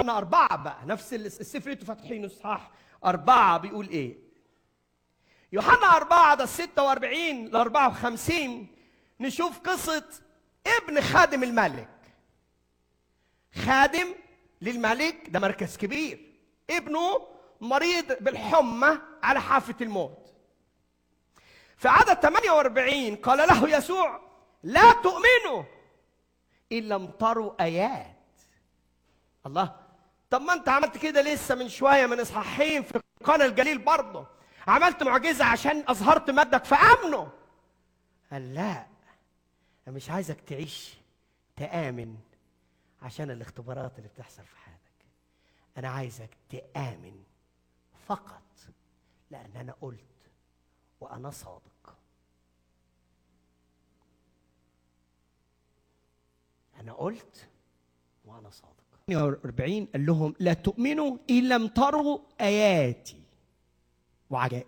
يوحنا أربعة بقى. نفس السفر أنتوا فاتحينه اصحاح أربعة بيقول إيه؟ يوحنا أربعة ده 46 ل 54 نشوف قصة ابن خادم الملك. خادم للملك ده مركز كبير. ابنه مريض بالحمى على حافة الموت. في عدد 48 قال له يسوع لا تؤمنوا إن لم تروا آيات. الله. طب ما انت عملت كده لسه من شوية من إصحاحين في قنا الجليل برضه. عملت معجزة عشان أظهرت مجدك فامنوا قال لا أنا مش عايزك تعيش تآمن عشان الاختبارات اللي بتحصل في حياتك. أنا عايزك تآمن فقط لأن أنا قلت وأنا صادق. أنا قلت وأنا صادق. 48 قال لهم لا تؤمنوا إن لم تروا آياتي. وعجائب.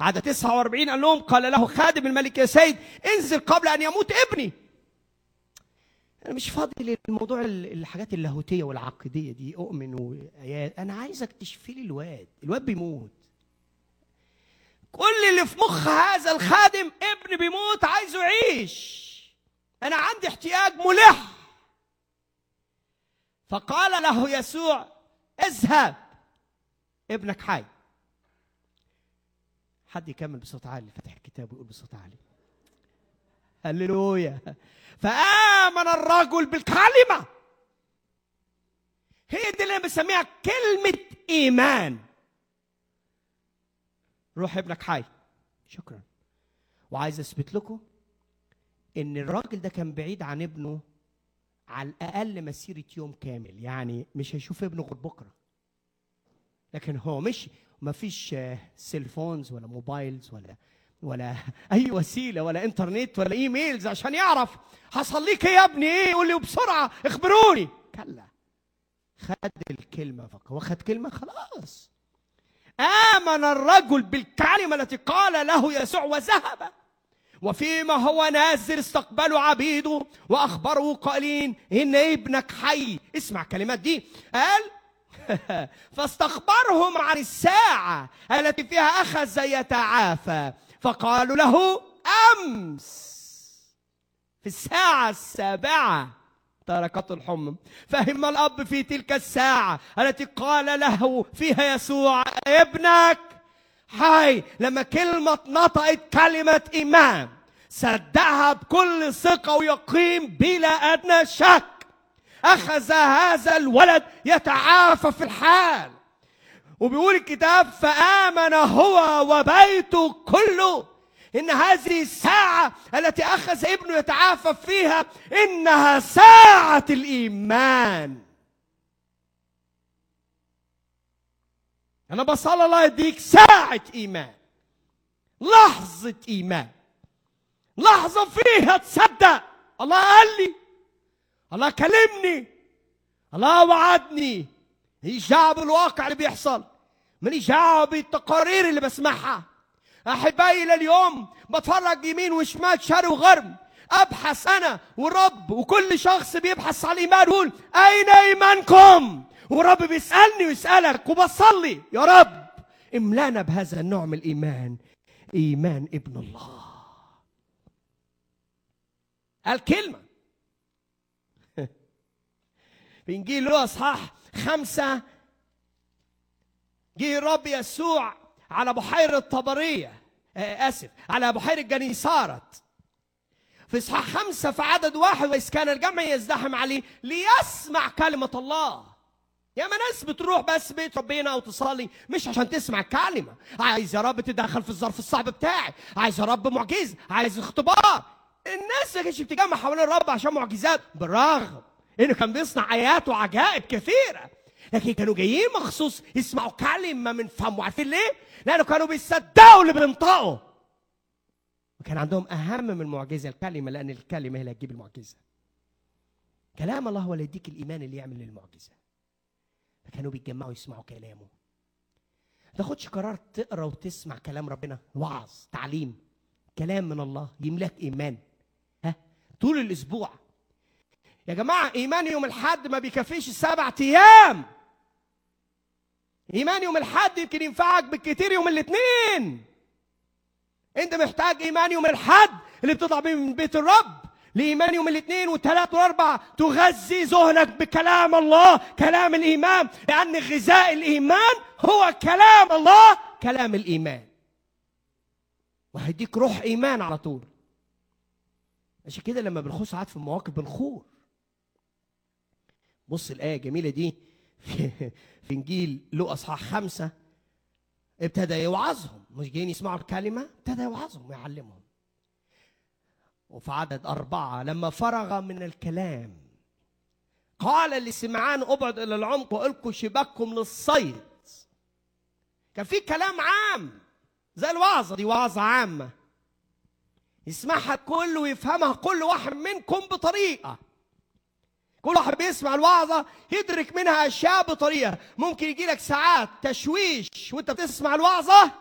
عدد 49 قال لهم قال له خادم الملك يا سيد انزل قبل أن يموت ابني. أنا مش فاضي للموضوع ال- الحاجات اللاهوتية والعقيدية دي أؤمن وآيات. أنا عايزك تشفي لي الواد الواد بيموت. كل اللي في مخ هذا الخادم ابن بيموت عايزه يعيش. أنا عندي احتياج ملح. فقال له يسوع اذهب. ابنك حي. حد يكمل بصوت عالي فتح الكتاب ويقول بصوت عالي. هللويا. فآمن الرجل بالكلمة. هي دي اللي أنا بسميها كلمة إيمان. روح ابنك حي. شكرا. وعايز أثبت لكم إن الراجل ده كان بعيد عن ابنه على الأقل مسيرة يوم كامل. يعني مش هيشوف ابنه غير بكرة. لكن هو مش ما فيش cellphones ولا mobiles ولا ولا أي وسيلة ولا انترنت ولا emails عشان يعرف حصل ليك إيه يا ابني؟ إيه؟ يقول لي بسرعة. اخبروني. كلا. خد الكلمة فقط. هو خد كلمة؟ خلاص. آمن الرجل بالكلمة التي قال له يسوع وذهب. وفيما هو نازل استقبلوا عبيده واخبروا قائلين إن ابنك حي. اسمع الكلمات دي. قال فاستخبرهم عن الساعة التي فيها أخذ يتعافى فقالوا له أمس. في الساعة السابعة. تركته الحمم. فهم الأب في تلك الساعة التي قال له فيها يسوع ابنك. حي لما كلمة نطقت كلمة إيمان صدقها بكل ثقة ويقين بلا أدنى شك. أخذ هذا الولد يتعافى في الحال. وبيقول الكتاب فآمن هو وبيته كله. إن هذه الساعة التي أخذ ابنه يتعافى فيها إنها ساعة الإيمان. أنا بصلي الله يديك ساعة إيمان. لحظة إيمان. لحظة فيها تصدق. الله قال لي. الله كلمني. الله وعدني. ماليش دعوه بالواقع اللي بيحصل. ماليش دعوه بالتقارير اللي بسمعها. أحبائي إلى اليوم بتفرج يمين وشمال شرق وغرب. أبحث أنا والرب وكل شخص بيبحث على الإيمان يقول أين إيمانكم؟ ورب بيسألني ويسألك وبصلي. يا رب املانا بهذا النوع من الإيمان إيمان ابن الله. الكلمة. في انجيل له أصحاح خمسة. جه الرب يسوع على بحيرة طبرية. آه آسف على بحيرة جنيسارت. في إصحاح خمسة في عدد واحد وإذ كان الجمع يزدحم عليه ليسمع كلمة الله. يا ما ناس بتروح بس بيت ربنا أو تصلي مش عشان تسمع كلمة. عايز يا رب تدخل في الظرف الصعب بتاعي. عايز يا رب معجزه عايز اختبار. الناس ما كانتش بتجمع حوالين الرب عشان معجزات بالرغم. إنه كان بيصنع آيات وعجائب كثيرة. لكن كانوا جايين مخصوص يسمعوا كلمة من فمه. عارفين ليه؟ لأنه كانوا بيصدقوا اللي بينطقوا. وكان عندهم أهم من المعجزة الكلمة لأن الكلمة هي اللي هتجيب المعجزة. كلام الله هو اللي يديك الإيمان اللي يعمل المعجزه فكانوا بيتجمعوا يسمعوا كلامه. ما تاخدش قرار تقرا وتسمع كلام ربنا وعظ تعليم كلام من الله يملاك إيمان. ها؟ طول الأسبوع. يا جماعة إيمان يوم الحد ما بيكفيش السبع أيام. إيمان يوم الحد يمكن ينفعك بالكتير يوم الاثنين أنت محتاج إيمان يوم الحد اللي بتطلع بيه من بيت الرب. لإيمان يوم الاثنين والثلاث والاربع تغذي ذهنك بكلام الله كلام الإيمان لأن غذاء الإيمان هو كلام الله كلام الإيمان. وهيديك روح إيمان على طول. عشان كده لما بنخش ساعات في المواقف بنخور. بص الآية الجميلة دي في, في إنجيل لوقا اصحاح خمسة ابتدى يوعظهم. مش جايين يسمعوا الكلمة ابتدى يوعظهم ويعلمهم وفي عدد أربعة لما فرغ من الكلام قال لسمعان ابعد إلى العمق وألقوا شباككم للصيد. كان في كلام عام زي الوعظة دي وعظة عامة. يسمعها الكل ويفهمها كل واحد منكم بطريقة. كل واحد بيسمع الوعظة يدرك منها أشياء بطريقة. ممكن يجي لك ساعات تشويش وأنت بتسمع الوعظة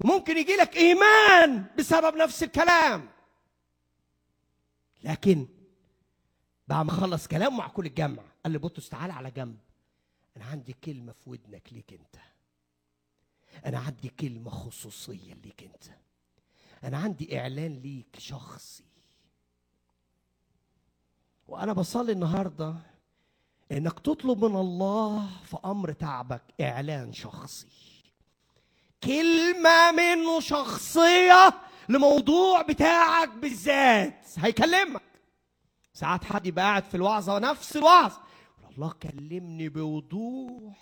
وممكن يجي لك إيمان بسبب نفس الكلام. لكن بعد ما خلص كلامه مع كل الجمع قال لي بطرس تعالى على جنب. أنا عندي كلمة في ودنك ليك أنت. أنا عندي كلمة خصوصية ليك أنت. أنا عندي إعلان ليك شخصي. وأنا بصلي النهارده إنك تطلب من الله في أمر تعبك إعلان شخصي. كلمة منه شخصية لموضوع بتاعك بالذات. هيكلمك. ساعات حد يبقى قاعد في الوعظة نفس الوعظ. الله كلمني بوضوح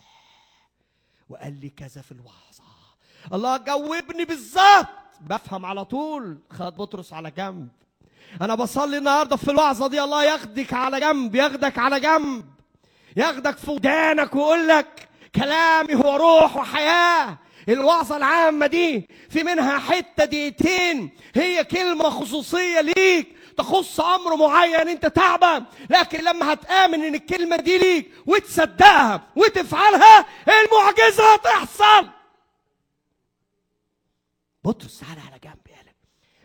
وقال لي كذا في الوعظة. الله جاوبني بالظبط. بفهم على طول. خد بطرس على جنب. أنا بصلي النهارده في الوعظة دي. الله ياخدك على جنب. ياخدك على جنب. ياخدك في ودانك ويقول لك كلامي هو روح وحياة. الوعظة العامة دي في منها حتة دقيقتين. هي كلمة خصوصية ليك. تخص أمر معين أنت تعبان لكن لما هتآمن إن الكلمة دي ليك وتصدقها وتفعلها المعجزة هتحصل. بطرس تعالى على جنب قال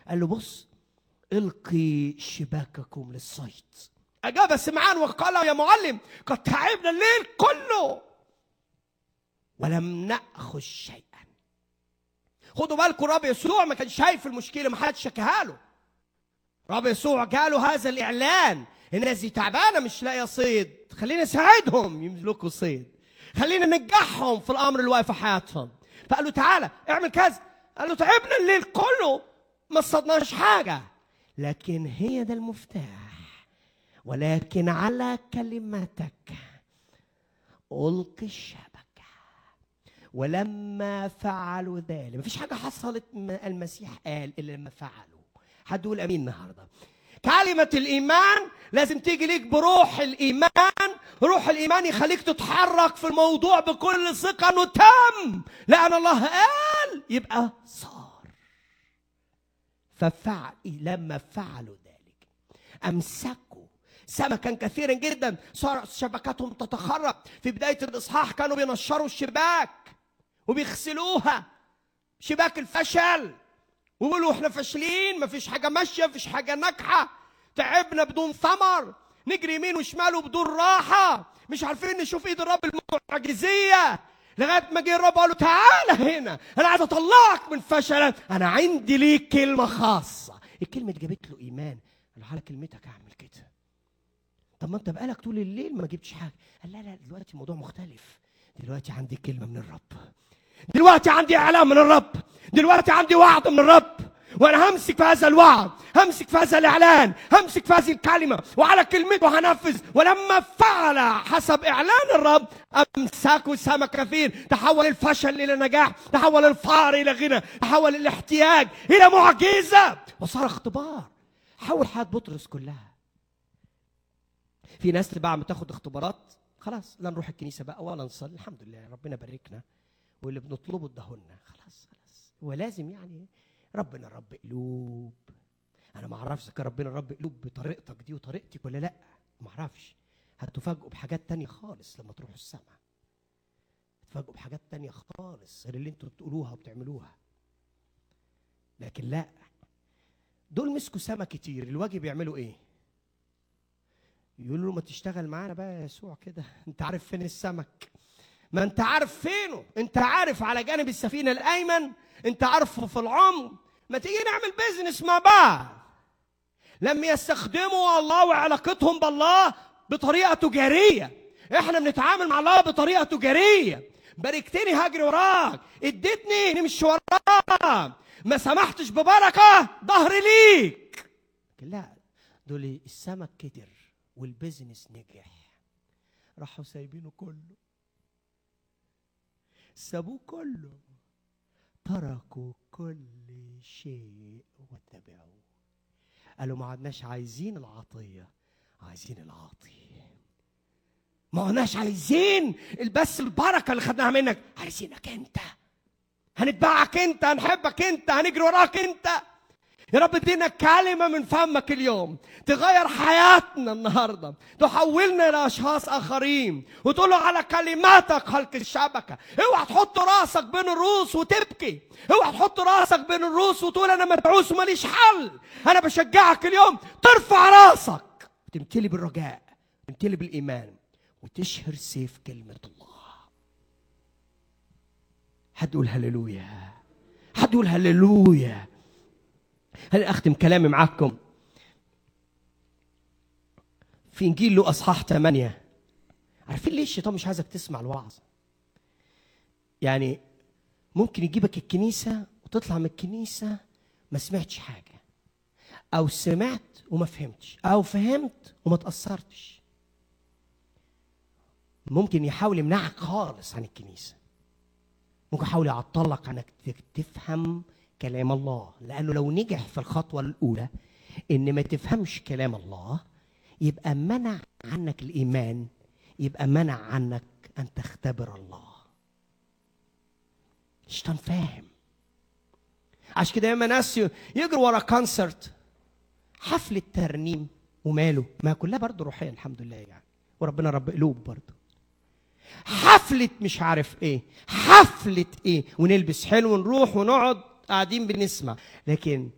قال له بص القي شباككم للصيد. أجاب سمعان وقال يا معلم قد تعبنا الليل كله. ولم نأخذ شيئا. خدوا بالكم رب يسوع ما كانش شايف المشكلة ما حدش شكاها له. رب يسوع جاله هذا الإعلان الناس دي تعبانة مش لاقيه صيد خلينا نساعدهم يملكوا صيد. خلينا ننجحهم في الأمر اللي واقف في حياتهم. فقال له تعالى اعمل كذا. قال له تعبنا الليل كله ما صدناش حاجة. لكن هي ده المفتاح. ولكن على كلمتك ألقي الشبكة ولما فعلوا ذلك مفيش حاجة حصلت المسيح قال إلا لما فعلوا. حد يقول أمين النهاردة. كلمة الإيمان لازم تيجي ليك بروح الإيمان روح الإيمان يخليك تتحرك في الموضوع بكل ثقة إنه تم. لأن الله قال يبقى صار. ففعل لما فعلوا ذلك أمسكوا سمكا كثيرا جدا صار شبكاتهم تتخرب. في بداية الإصحاح كانوا بينشروا الشباك. وبيغسلوها. شباك الفشل. ويقولوا إحنا فاشلين مفيش حاجة ماشية مفيش حاجة ناجحة. تعبنا بدون ثمر. نجري يمين وشمال وبدون راحة. مش عارفين نشوف إيد الرب المعجزية. لغاية ما جه الرب قال له تعالى هنا. أنا عايز أطلعك من فشلك أنا عندي ليك كلمة خاصة. الكلمة دي جابت له إيمان. قال له على كلمتك أعمل كده. طب ما أنت بقالك طول الليل ما جبتش حاجة. قال لا لا دلوقتي الموضوع مختلف. دلوقتي عندي كلمة من الرب. دلوقتي عندي إعلام من الرب. دلوقتي عندي وعد من الرب. وأنا همسك في هذا الوعد همسك في هذا الإعلان. همسك في هذه الكلمة. وعلى كلمته هنفذ ولما فعل حسب إعلان الرب امسكوا سمك كثير. تحول الفشل إلى نجاح. تحول الفقر إلى غنى. تحول الاحتياج إلى معجزة. وصار اختبار. حول حياة بطرس كلها. في ناس بعد ما تاخد اختبارات. خلاص لا نروح الكنيسة بقى ولا نصلي. الحمد لله ربنا باركنا. واللي بنطلبه ادهولنا خلاص خلاص. هو لازم يعني ربنا رب قلوب. أنا ما أعرفش كان ربنا رب قلوب بطريقتك دي وطريقتك ولا لأ. ما أعرفش. هتفاجئوا بحاجات تانية خالص لما تروحوا السماء. هتفاجئوا بحاجات تانية خالص غير اللي أنتوا بتقولوها وبتعملوها. لكن لأ. دول مسكوا سما كتير. الواجب يعملوا إيه؟ يقولوا له ما تشتغل معانا بقى يا يسوع كده. أنت عارف فين السمك؟ ما انت عارف فينه. انت عارف على جانب السفينة الأيمن. انت عارفه في العمق ما تيجي نعمل بيزنس مع بعض. لم يستخدموا الله وعلاقتهم بالله بطريقة تجارية. إحنا بنتعامل مع الله بطريقة تجارية. باركتني هجري وراك. اديتني نمشي وراك. ما سمحتش ببركة ظهري ليك. لا دول السمك كتر والبيزنس نجح. راحوا سايبينه كله. سابوه كله. تركوا كل شيء واتبعوه. قالوا ما عدناش عايزين العطية. عايزين العاطي ما عدناش عايزين بس البركة اللي خدناها منك. عايزينك انت. هنتبعك انت هنحبك انت هنجري وراك انت. يا رب ادينا كلمة من فمك اليوم تغير حياتنا النهاردة. تحولنا إلى أشخاص آخرين. وتقول له على كلماتك خلق الشبكة. اوعى تحط راسك بين الروس وتبكي. اوعى تحط راسك بين الروس وتقول أنا مدعوس وماليش حل. أنا بشجعك اليوم ترفع راسك. وتمتلي بالرجاء تمتلي بالإيمان وتشهر سيف كلمة الله. حد يقول هللويا حد يقول هللويا. هل أختم كلامي معاكم في إنجيل له أصحاح 8 عارفين ليه الشيطان مش عايزك تسمع الوعظ؟ يعني ممكن يجيبك الكنيسة وتطلع من الكنيسة ما سمعتش حاجة. أو سمعت وما فهمتش. أو فهمت وما تأثرتش. ممكن يحاول يمنعك خالص عن الكنيسة. ممكن يحاول يعطلك عنك تفهم كلام الله. لأنه لو نجح في الخطوة الأولى إن ما تفهمش كلام الله يبقى منع عنك الإيمان يبقى منع عنك أن تختبر الله. الشيطان فاهم عشان كده ياما ناس يجروا ورا كونسرت حفلة ترنيم وماله. ما كلها برضه روحية الحمد لله يعني. وربنا رب قلوب برضه. حفلة مش عارف إيه. حفلة إيه. ونلبس حلو ونروح ونقعد. قاعدين بنسمع. لكن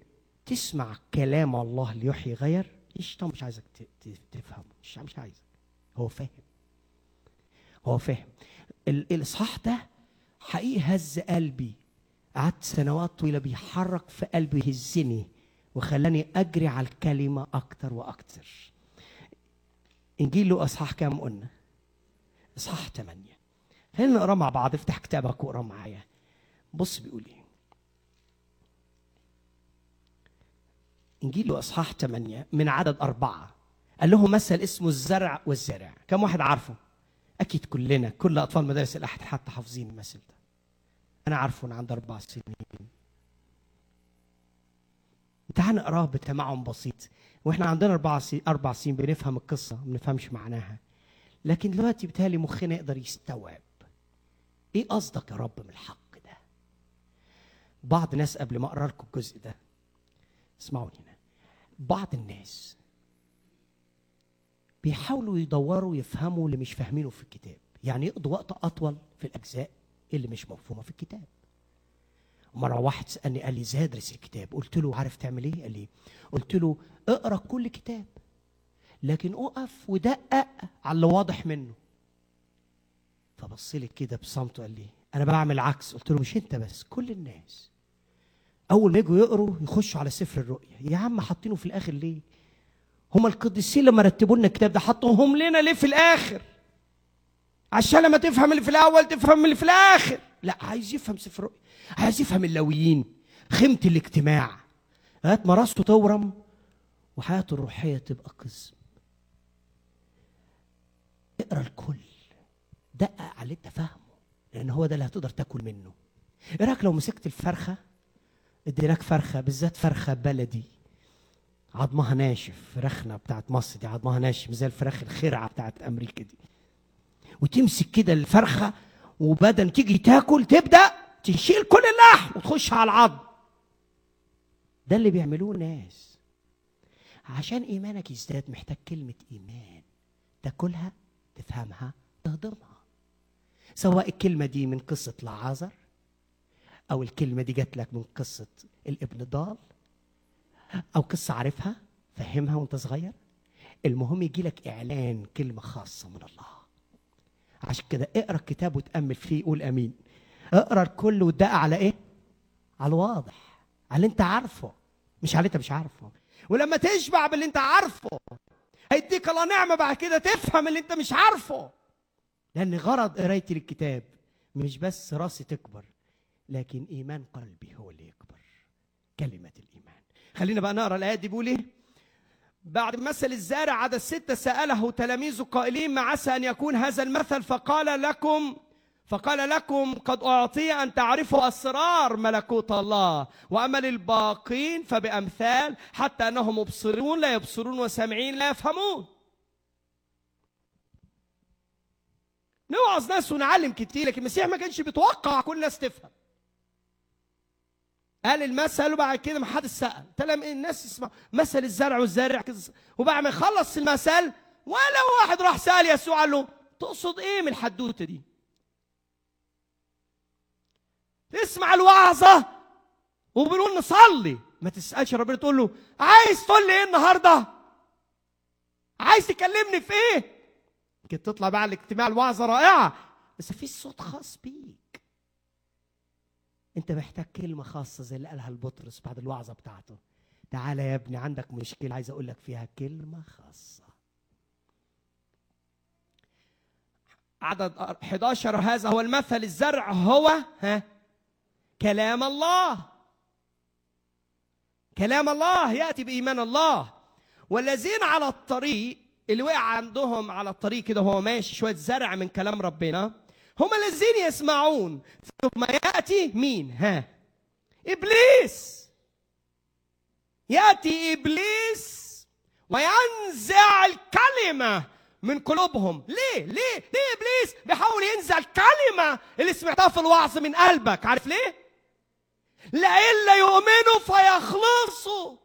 تسمع كلام الله ليحيي غير؟ الشيطان مش عايزك تفهمه. مش مش عايزك. هو فاهم. هو فاهم. الاصحاح ده؟ حقيقي هز قلبي. قعدت سنوات طويلة بيحرك في قلبي يهزني وخلاني أجري على الكلمة أكتر وأكتر. إنجيل له إصحاح كام قلنا؟ إصحاح 8 خلينا نقرأ مع بعض. افتح كتابك واقرأ معايا. بص بيقول إيه؟ انجيل اصحاح 8 من عدد أربعة. قال لهم مثل اسمه الزرع والزارع كم واحد عارفه؟ أكيد كلنا كل أطفال مدارس الأحد حتى حافظين المثل ده. أنا عارفه أنا عندي أربع سنين. تعال نقراه بتمعن بسيط. وإحنا عندنا أربع سنين أربع سنين بنفهم القصة ما بنفهمش معناها. لكن دلوقتي بتهيألي مخنا يقدر يستوعب. إيه قصدك يا رب من الحق ده؟ بعض ناس قبل ما أقرأ لكم الجزء ده اسمعوني. بعض الناس بيحاولوا يدوروا يفهموا اللي مش فاهمينه في الكتاب. يعني يقضوا وقت أطول في الأجزاء اللي مش مفهومة في الكتاب. مرة واحد سألني قال لي إزاي ادرس الكتاب؟ قلت له عارف تعمل إيه؟ قال لي قلت له اقرأ كل كتاب لكن اقف ودقق على اللي واضح منه. فبص لي كده بصمته قال لي أنا بعمل عكس. قلت له مش أنت بس كل الناس. أول ما يجوا يقروا يخشوا على سفر الرؤيا. يا عم حاطينه في الآخر ليه؟ هم القديسين لما رتبوا لنا الكتاب ده حطوهم لنا ليه في الآخر؟ عشان لما تفهم اللي في الأول تفهم اللي في الآخر. لا عايز يفهم سفر الرؤيا. عايز يفهم اللاويين خيمة الاجتماع ما راسه تورم وحياته الروحية تبقى قسم اقرأ الكل. دقق على اللي انت فاهمه لأن هو ده اللي هتقدر تاكل منه. إيه رأيك لو مسكت الفرخة؟ اديناك فرخة بالذات فرخة بلدي. عظمها ناشف فراخنا بتاعت مصر دي عظمها ناشف زي الفراخ الخرعة بتاعت أمريكا دي. وتمسك كده الفرخة وبدل تيجي تاكل تبدأ تشيل كل اللحم وتخش على العظم. ده اللي بيعملوه الناس. عشان إيمانك يزداد محتاج كلمة إيمان. تاكلها تفهمها تهضمها. سواء الكلمة دي من قصة لعازر أو الكلمة دي جات لك من قصة الابن ضال؟ أو قصة عارفها؟ فهمها وأنت صغير؟ المهم يجي لك إعلان كلمة خاصة من الله. عشان كده اقرأ الكتاب وتأمل فيه قول آمين. اقرأ الكل وتدق على إيه؟ على الواضح على اللي أنت عارفه مش على اللي أنت مش عارفه. ولما تشبع باللي أنت عارفه هيديك الله نعمة بعد كده تفهم اللي أنت مش عارفه. لأن غرض قرايتي للكتاب مش بس راسي تكبر لكن إيمان قلبي هو اللي يكبر. كلمة الإيمان. خلينا بقى نقرأ الايات دي بيقول إيه؟ بعد مثل الزارع عدد ستة سأله تلاميذه قائلين ما عسى أن يكون هذا المثل؟ فقال لكم فقال لكم قد أعطي أن تعرفوا أسرار ملكوت الله وأما للباقين فبأمثال حتى أنهم مبصرون لا يبصرون وسامعين لا يفهمون. نوعظ ناس ونعلم كتير لكن المسيح ما كانش بيتوقع كل الناس تفهم. قال المثل وبعد كده ما حد سأل تلام الناس يسمع مثل الزرع والزارع وبعد ما يخلص المثل ولا واحد راح سأل يسوع قال له تقصد إيه من الحدوتة دي؟ تسمع الوعظة وبنقول نصلي ما تسألش ربنا تقول له عايز تقول لي إيه النهارده؟ عايز تكلمني في إيه؟ يمكن تطلع بقى الاجتماع الوعظة رائعة بس في صوت خاص بيك انت محتاج كلمة خاصة زي اللي قالها البطرس بعد الوعظة بتاعته. تعالى يا ابني عندك مشكلة عايز أقول لك فيها كلمة خاصة. عدد 11 هذا هو المثل الزرع هو ها كلام الله. كلام الله يأتي بإيمان الله. والذين على الطريق اللي وقع عندهم على الطريق كده وهو ماشي شوية زرع من كلام ربنا. هم الذين يسمعون. ثم يأتي مين؟ ها. إبليس. يأتي إبليس وينزع الكلمة من قلوبهم. ليه؟ ليه؟ ليه إبليس بيحاول ينزع الكلمة اللي سمعتها في الوعظ من قلبك؟ عارف ليه؟ لئلا يؤمنوا فيخلصوا.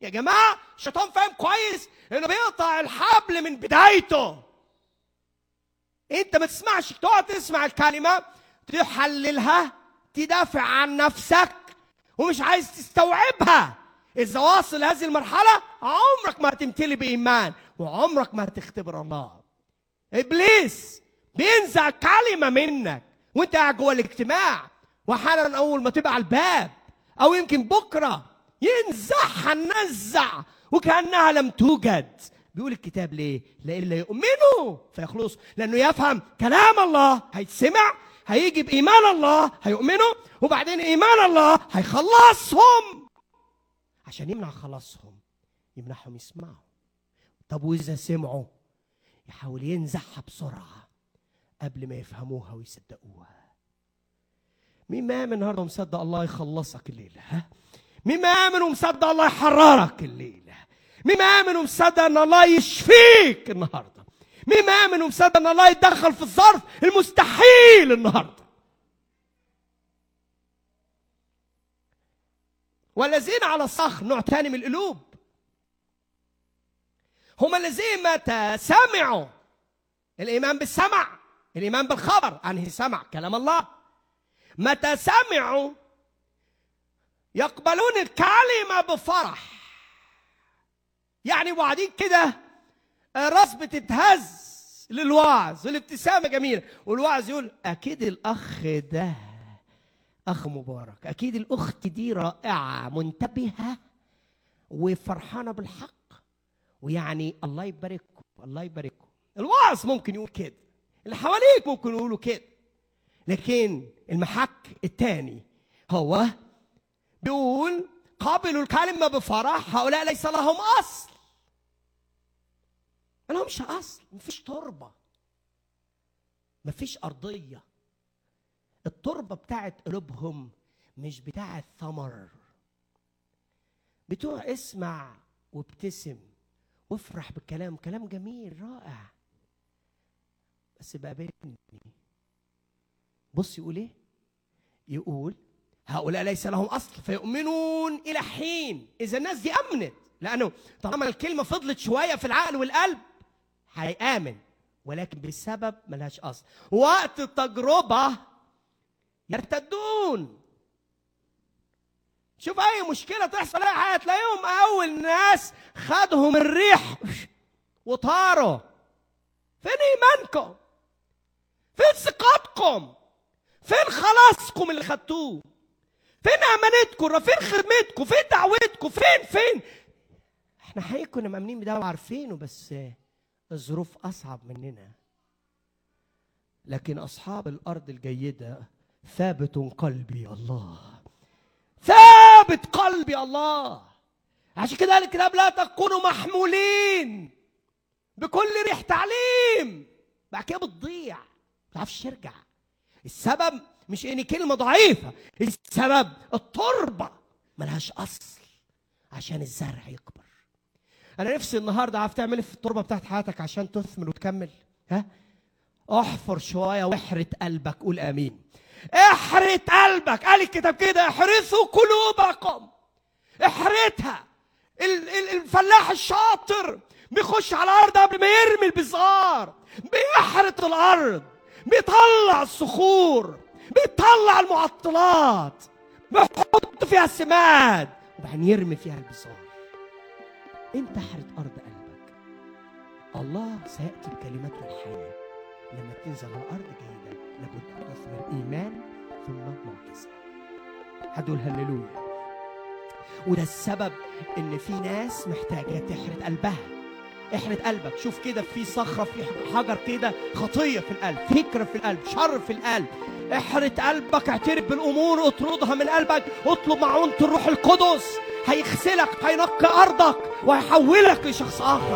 يا جماعة الشيطان فاهم كويس إنه بيقطع الحبل من بدايته. انت ما تسمعش تقعد تسمع الكلمة تحللها تدافع عن نفسك ومش عايز تستوعبها. إذا واصل هذه المرحلة عمرك ما هتمتلي بإيمان وعمرك ما هتختبر الله. إبليس بينزع كلمة منك وانت قاعد جوه الاجتماع وحالا أول ما تبقى على الباب أو يمكن بكرة ينزعها نزع وكأنها لم توجد. بيقول الكتاب ليه؟ لئلا يؤمنوا. فيخلصوا لأنه يفهم كلام الله هيتسمع هيجي بايمان الله هيؤمنوا. وبعدين إيمان الله هيخلصهم. عشان يمنع خلاصهم يمنعهم يسمعوا. طب وإذا سمعوا؟ يحاول ينزعها بسرعة قبل ما يفهموها ويصدقوها. مين ما يامن النهارده مصدق الله يخلصك الليلة ها؟ مين ما يامن ومصدق الله يحررك الليلة؟ مين ما يامن ومصدق إن الله يشفيك النهارده. مين ما يامن ومصدق إن الله يتدخل في الظرف المستحيل النهارده. والذين على الصخر نوع تاني من القلوب. هم الذين متى سمعوا الإيمان بالسمع الإيمان بالخبر أنهي سمع؟ كلام الله. متى سمعوا يقبلون الكلمة بفرح. يعني وبعدين كده الراس بتتهز للوعظ والابتسامه جميلة. والوعظ يقول أكيد الأخ ده أخ مبارك أكيد الأخت دي رائعة منتبهة وفرحانة بالحق ويعني الله يبارككم الله يبارككم. الوعظ ممكن يقول كده اللي حواليك ممكن يقولوا كده. لكن المحك الثاني هو بيقول قابلوا الكلمة بفرح هؤلاء ليس لهم أصل. ما لهمش أصل مفيش تربة. مفيش أرضية. التربة بتاعت قلوبهم مش بتاعت ثمر بتوع اسمع وابتسم وافرح بالكلام كلام جميل رائع. بس بقى بيني. بص يقول إيه؟ يقول هؤلاء ليس لهم أصل فيؤمنون إلى حين إذا الناس دي أمنت. لأنه طالما الكلمة فضلت شوية في العقل والقلب هيآمن ولكن بسبب ملهاش أصل. وقت التجربة يرتدون. شوف أي مشكلة تحصل اي حاجة تلاقيهم أول ناس خدهم الريح وطاروا فين إيمانكم؟ فين ثقتكم؟ فين خلاصكم اللي خدتوه؟ فين أمانتكم؟ فين خدمتكم؟ فين دعوتكم؟ فين فين؟ إحنا حقيقي كنا مأمنين بده وعارفينه بس الظروف أصعب مننا. لكن أصحاب الأرض الجيدة ثابت قلبي الله. ثابت قلبي الله. عشان كده الكتاب لا تكونوا محمولين. بكل ريح تعليم. بعد كده بتضيع. ما تعرفش ترجع. السبب مش إن كلمة ضعيفة. السبب التربة ملهاش أصل. عشان الزرع يكبر. أنا نفسي النهارده عارف تعمل إيه في التربة بتاعت حياتك عشان تثمر وتكمل. ها؟ احفر شوية واحرت قلبك. قول آمين. احرت قلبك. قال الكتاب كده. احرثوا قلوبكم. احرتها. ال- ال- الفلاح الشاطر بيخش على الأرض قبل ما يرمي البزار بيحرث الأرض. بيطلع الصخور. بيطلع المعطلات. بيحط فيها السماد. وبعدين يرمي فيها البزار انت احرث ارض قلبك. الله سيأتي بكلمته الحيه لما تنزل على أرض جيدة لابد أن تثمر ايمان ثم معجزه هتقول هللويا. وده السبب إن في ناس محتاجة تحرق قلبها. احرق قلبك. شوف كده في صخرة في حجر كده خطية في القلب فكره في القلب شر في القلب. احرق قلبك اعترف بالأمور اطردها من قلبك. اطلب معونة الروح القدس. هيغسلك هينقي أرضك وهيحولك لشخص آخر.